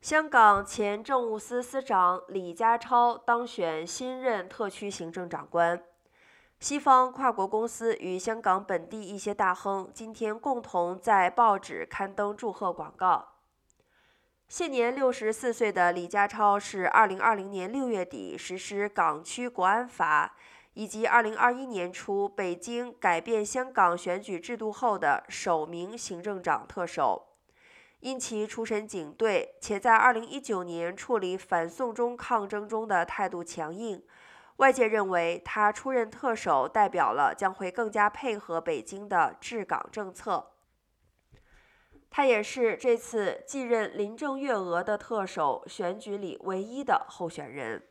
香港前政务司司长李家超当选新任特区行政长官。西方跨国公司与香港本地一些大亨今天共同在报纸刊登祝贺广告。现年六十四岁的李家超是二零二零年六月底实施港区国安法，以及二零二一年初北京改变香港选举制度后的首名行政长特首。因其出身警队，且在二零一九年处理反送中抗争中的态度强硬，外界认为他出任特首代表了将会更加配合北京的治港政策。他也是这次继任林郑月娥的特首选举里唯一的候选人。